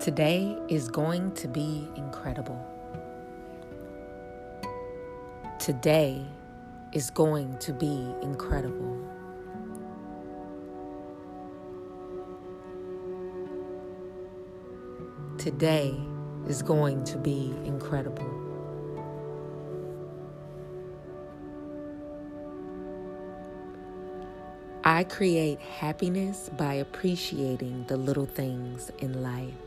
Today is going to be incredible. Today is going to be incredible. Today is going to be incredible. I create happiness by appreciating the little things in life.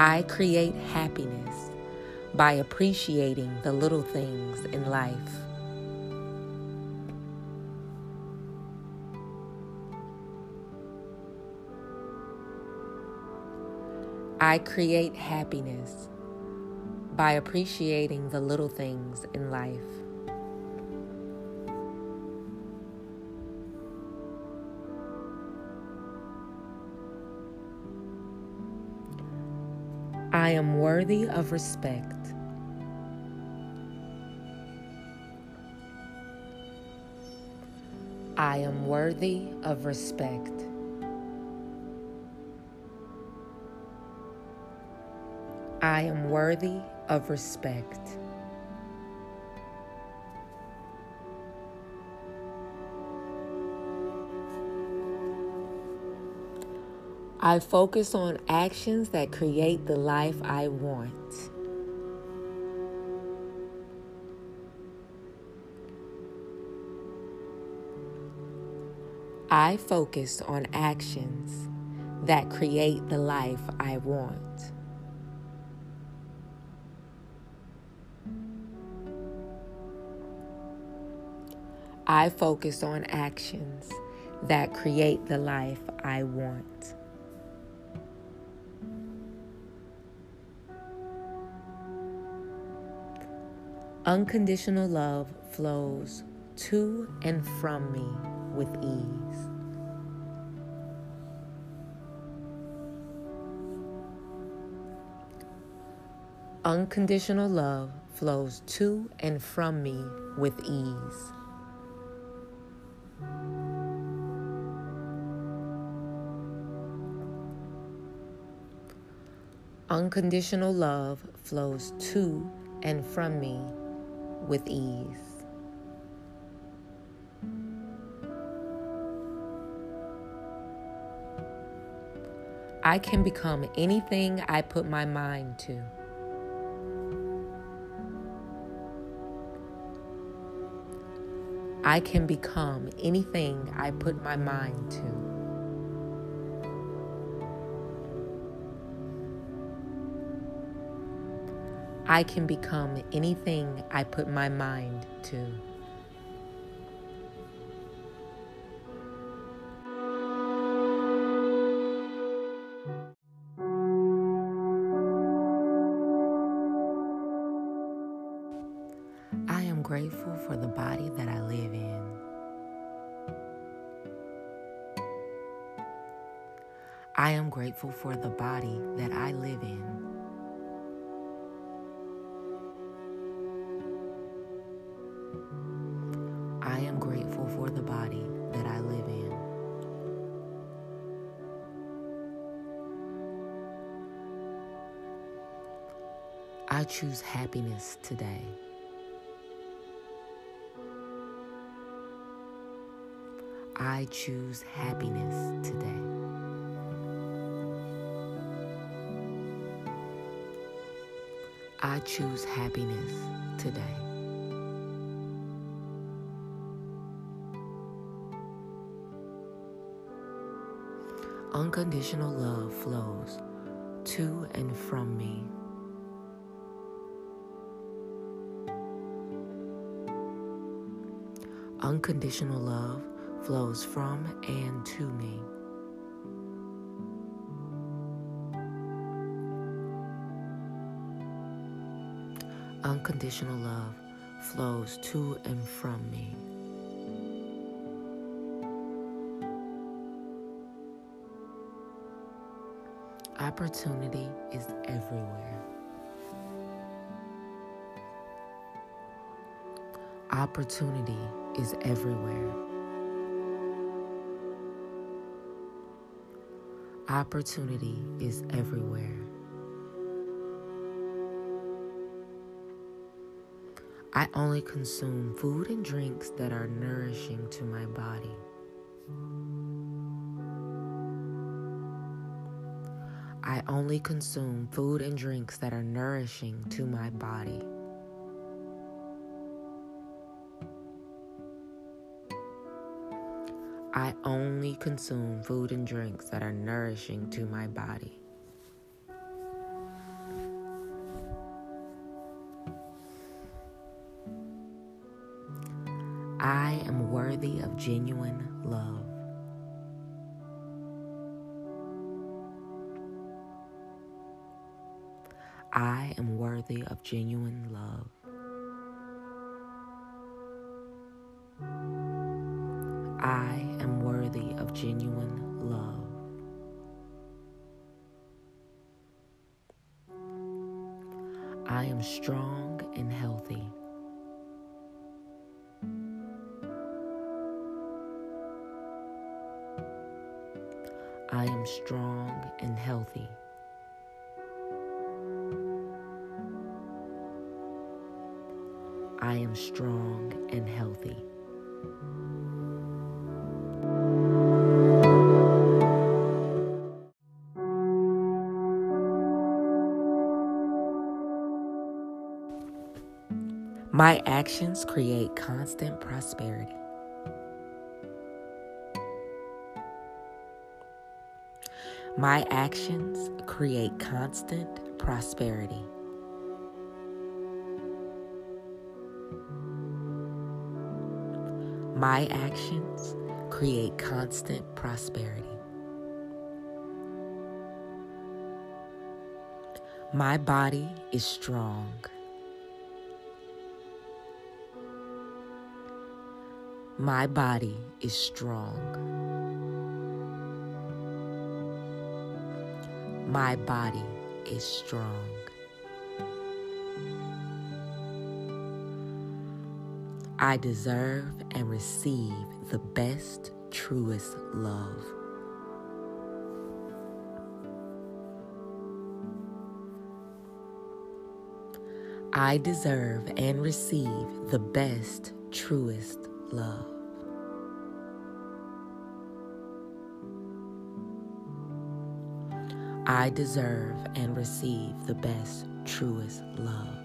I create happiness by appreciating the little things in life. I create happiness by appreciating the little things in life. Worthy of respect. I am worthy of respect. I am worthy of respect. I focus on actions that create the life I want. I focus on actions that create the life I want. I focus on actions that create the life I want. Unconditional love flows to and from me with ease. Unconditional love flows to and from me with ease. Unconditional love flows to and from me with ease. I can become anything I put my mind to. I can become anything I put my mind to. I can become anything I put my mind to. I am grateful for the body that I live in. I am grateful for the body that I live in. I choose happiness today. I choose happiness today. I choose happiness today. Unconditional love flows to and from me. Unconditional love flows from and to me. Unconditional love flows to and from me. Opportunity is everywhere. Opportunity is everywhere. Opportunity is everywhere. I only consume food and drinks that are nourishing to my body. I only consume food and drinks that are nourishing to my body. I only consume food and drinks that are nourishing to my body. I am worthy of genuine love. I am worthy of genuine love. My actions create constant prosperity. My actions create constant prosperity. My actions create constant prosperity. My body is strong. My body is strong. My body is strong. I deserve and receive the best, truest love. I deserve and receive the best, truest love. I deserve and receive the best, truest love.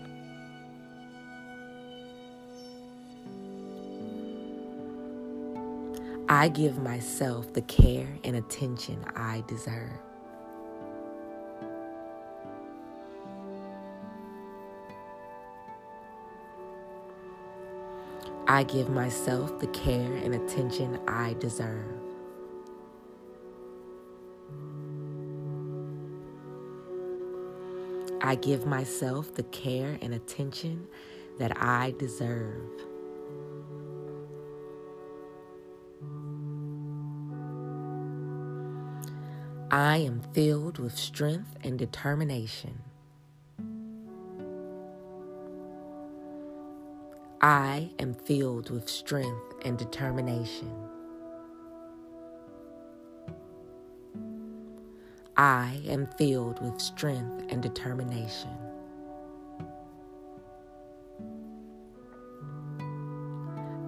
I give myself the care and attention I deserve. I give myself the care and attention I deserve. I give myself the care and attention that I deserve. I am filled with strength and determination. I am filled with strength and determination. I am filled with strength and determination.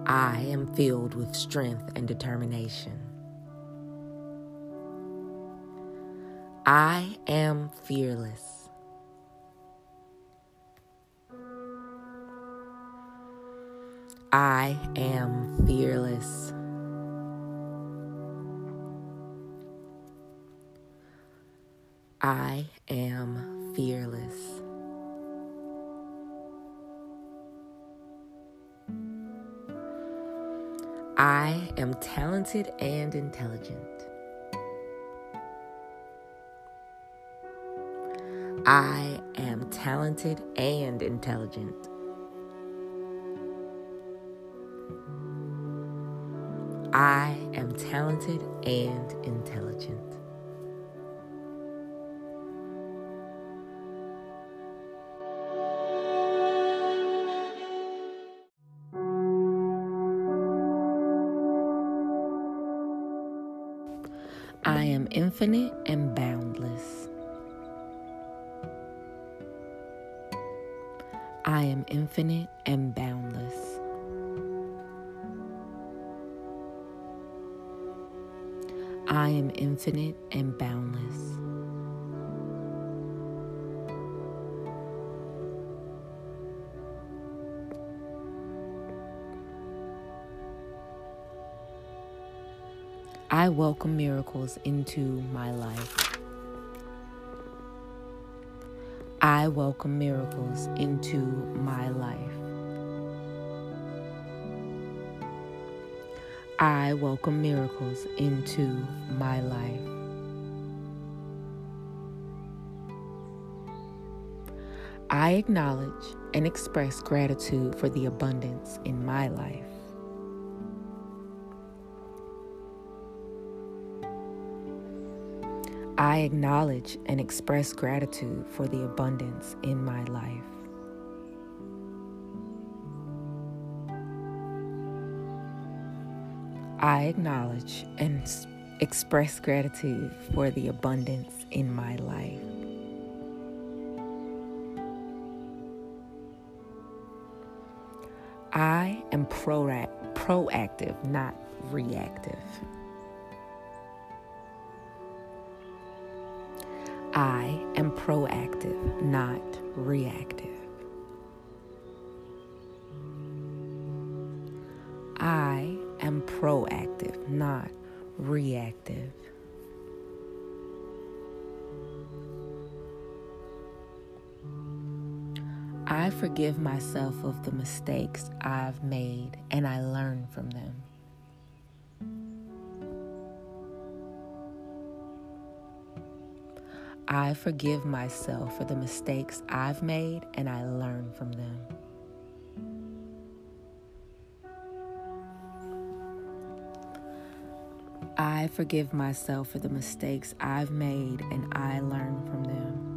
I am filled with strength and determination. I am fearless. I am fearless. I am fearless. I am talented and intelligent. I am talented and intelligent. I am talented and intelligent. I am infinite and boundless. I am infinite and infinite and boundless. I welcome miracles into my life. I welcome miracles into my life. I welcome miracles into my life. I acknowledge and express gratitude for the abundance in my life. I acknowledge and express gratitude for the abundance in my life. I acknowledge and express gratitude for the abundance in my life. I am proactive, not reactive. I am proactive, not reactive. Proactive, not reactive. I forgive myself of the mistakes I've made and I learn from them. I forgive myself for the mistakes I've made and I learn from them. I forgive myself for the mistakes I've made and I learn from them.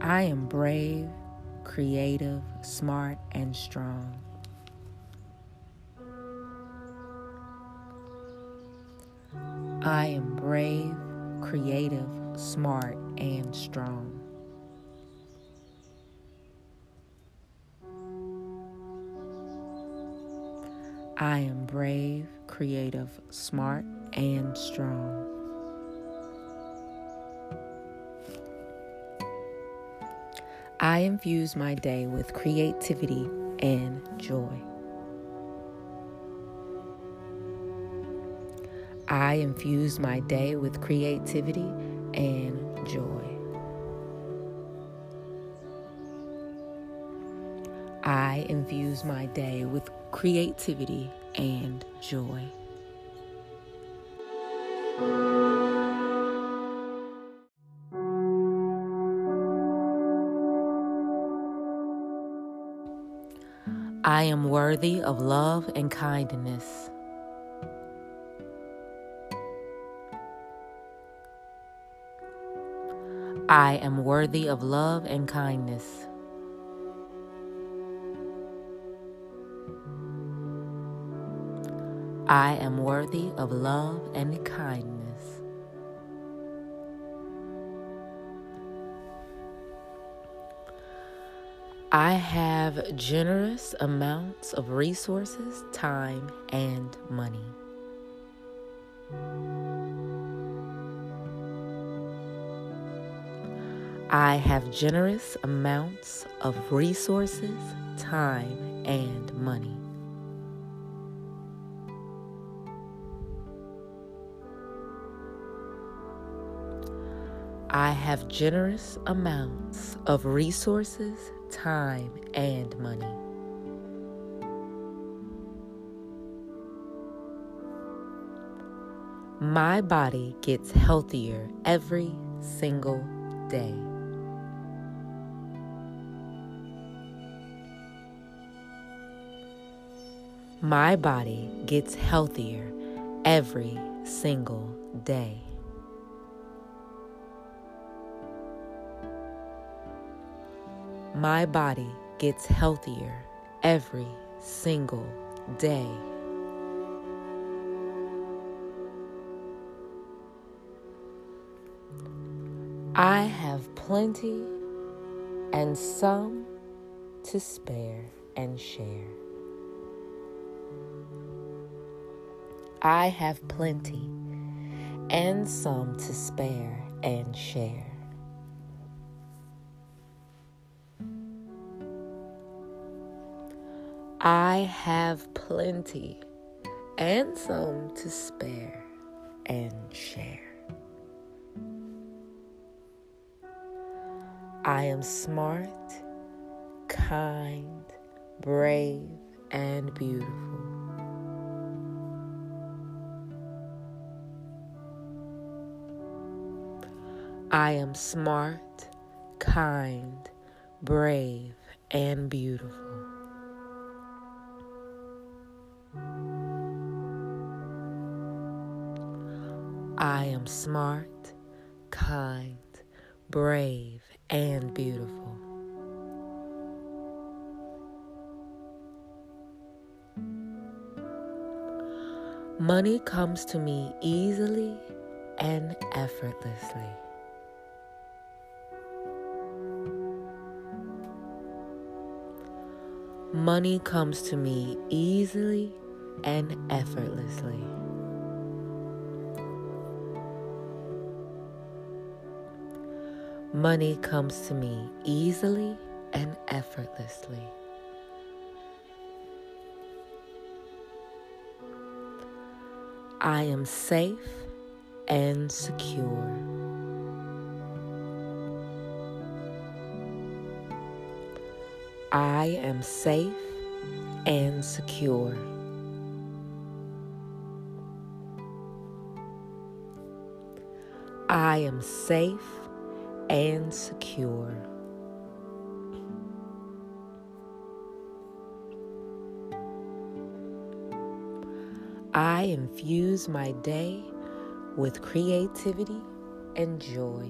I am brave, creative, smart, and strong. I am brave, creative, smart, and strong. I am brave, creative, smart, and strong. I infuse my day with creativity and joy. I infuse my day with creativity and joy. I infuse my day with creativity and joy. I am worthy of love and kindness. I am worthy of love and kindness. I am worthy of love and kindness. I have generous amounts of resources, time, and money. I have generous amounts of resources, time, and money. I have generous amounts of resources, time, and money. My body gets healthier every single day. My body gets healthier every single day. My body gets healthier every single day. I have plenty and some to spare and share. I have plenty and some to spare and share. I have plenty and some to spare and share. I am smart, kind, brave, and beautiful. I am smart, kind, brave, and beautiful. I am smart, kind, brave, and beautiful. Money comes to me easily and effortlessly. Money comes to me easily and effortlessly. Money comes to me easily and effortlessly. I am safe and secure. I am safe and secure. I am safe and secure. I infuse my day with creativity and joy.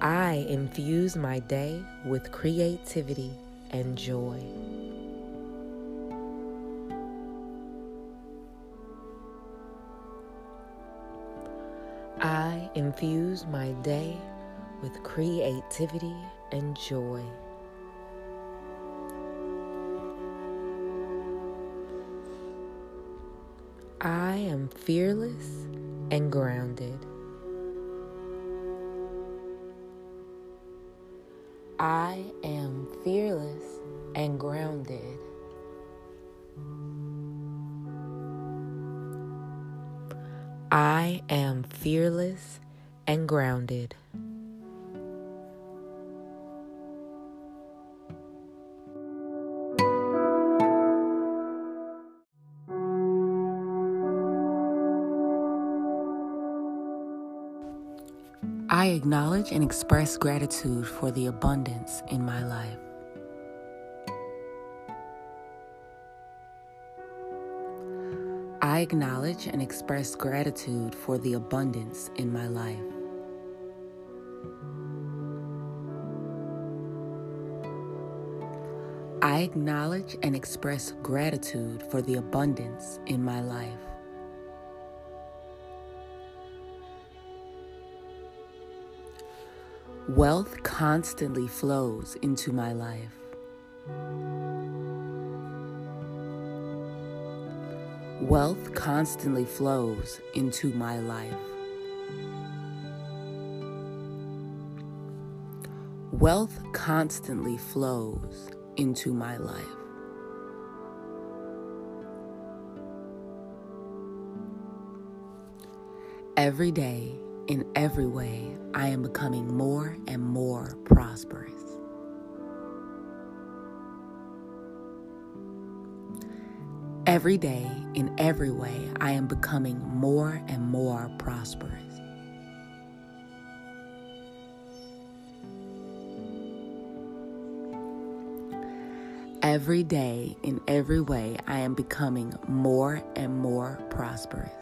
I infuse my day with creativity and joy. Infuse my day with creativity and joy. I am fearless and grounded. I am fearless and grounded. I am fearless and grounded. I acknowledge and express gratitude for the abundance in my life. I acknowledge and express gratitude for the abundance in my life. I acknowledge and express gratitude for the abundance in my life. Wealth constantly flows into my life. Wealth constantly flows into my life. Wealth constantly flows into my life. Every day, in every way, I am becoming more and more prosperous. Every day, in every way, I am becoming more and more prosperous. Every day, in every way, I am becoming more and more prosperous.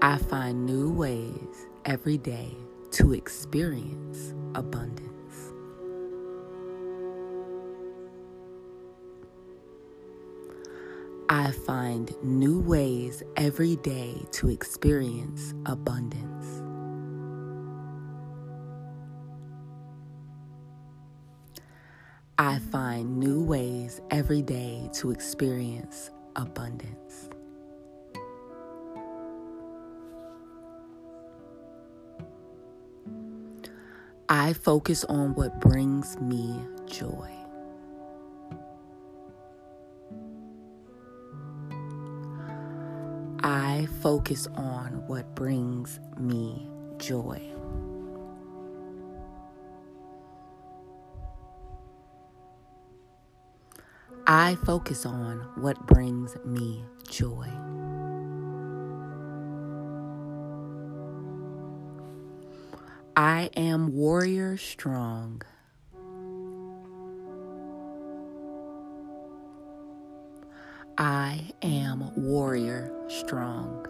I find new ways every day to experience abundance. I find new ways every day to experience abundance. I find new ways every day to experience abundance. I focus on what brings me joy. I focus on what brings me joy. I focus on what brings me joy. I am warrior strong. I warrior strong.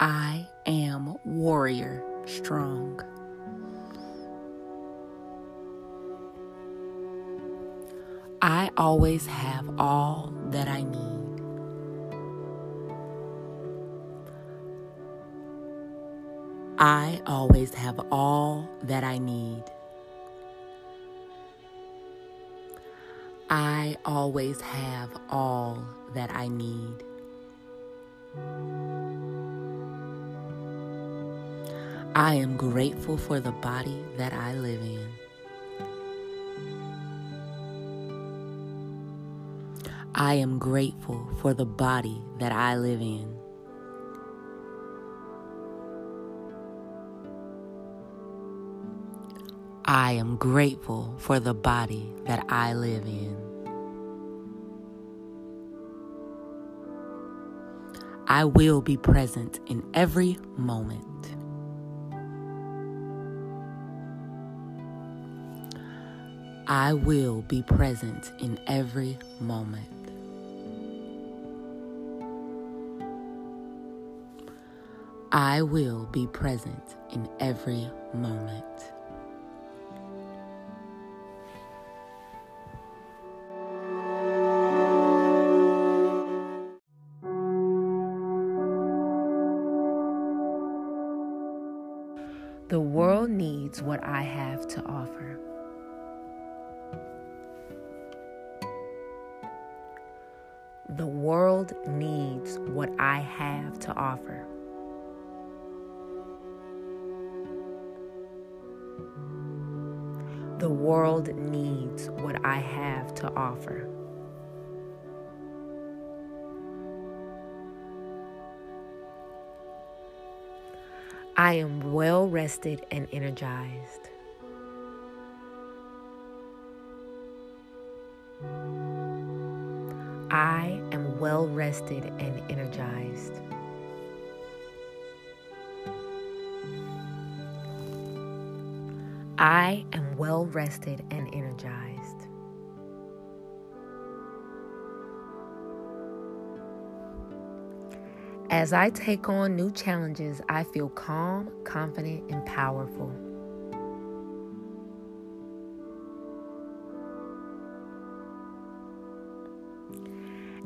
I am warrior strong. I always have all that I need. I always have all that I need. I always have all that I need. I am grateful for the body that I live in. I am grateful for the body that I live in. I am grateful for the body that I live in. I will be present in every moment. I will be present in every moment. I will be present in every moment. The world needs what I have to offer. The world needs what I have to offer. I am well rested and energized. Rested and energized. I am well rested and energized. As I take on new challenges, I feel calm, confident, and powerful.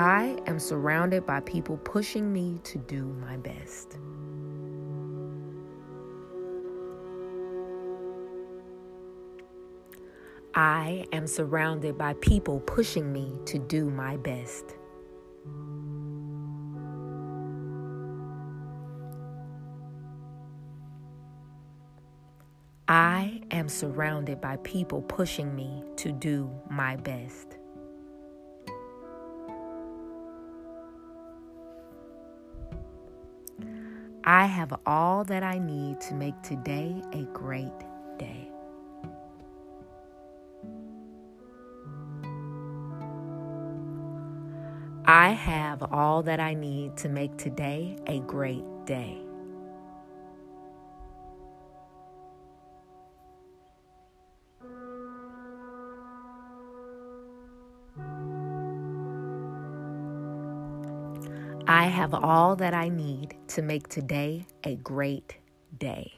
I am surrounded by people pushing me to do my best. I am surrounded by people pushing me to do my best. I am surrounded by people pushing me to do my best. I have all that I need to make today a great day. I have all that I need to make today a great day. I have all that I need to make today a great day.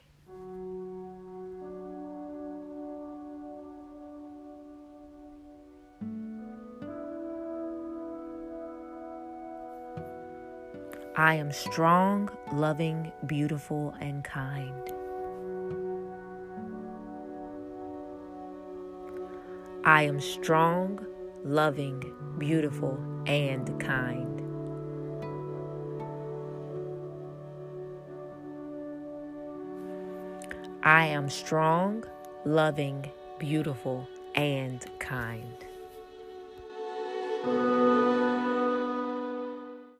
I am strong, loving, beautiful, and kind. I am strong, loving, beautiful, and kind. I am strong, loving, beautiful, and kind.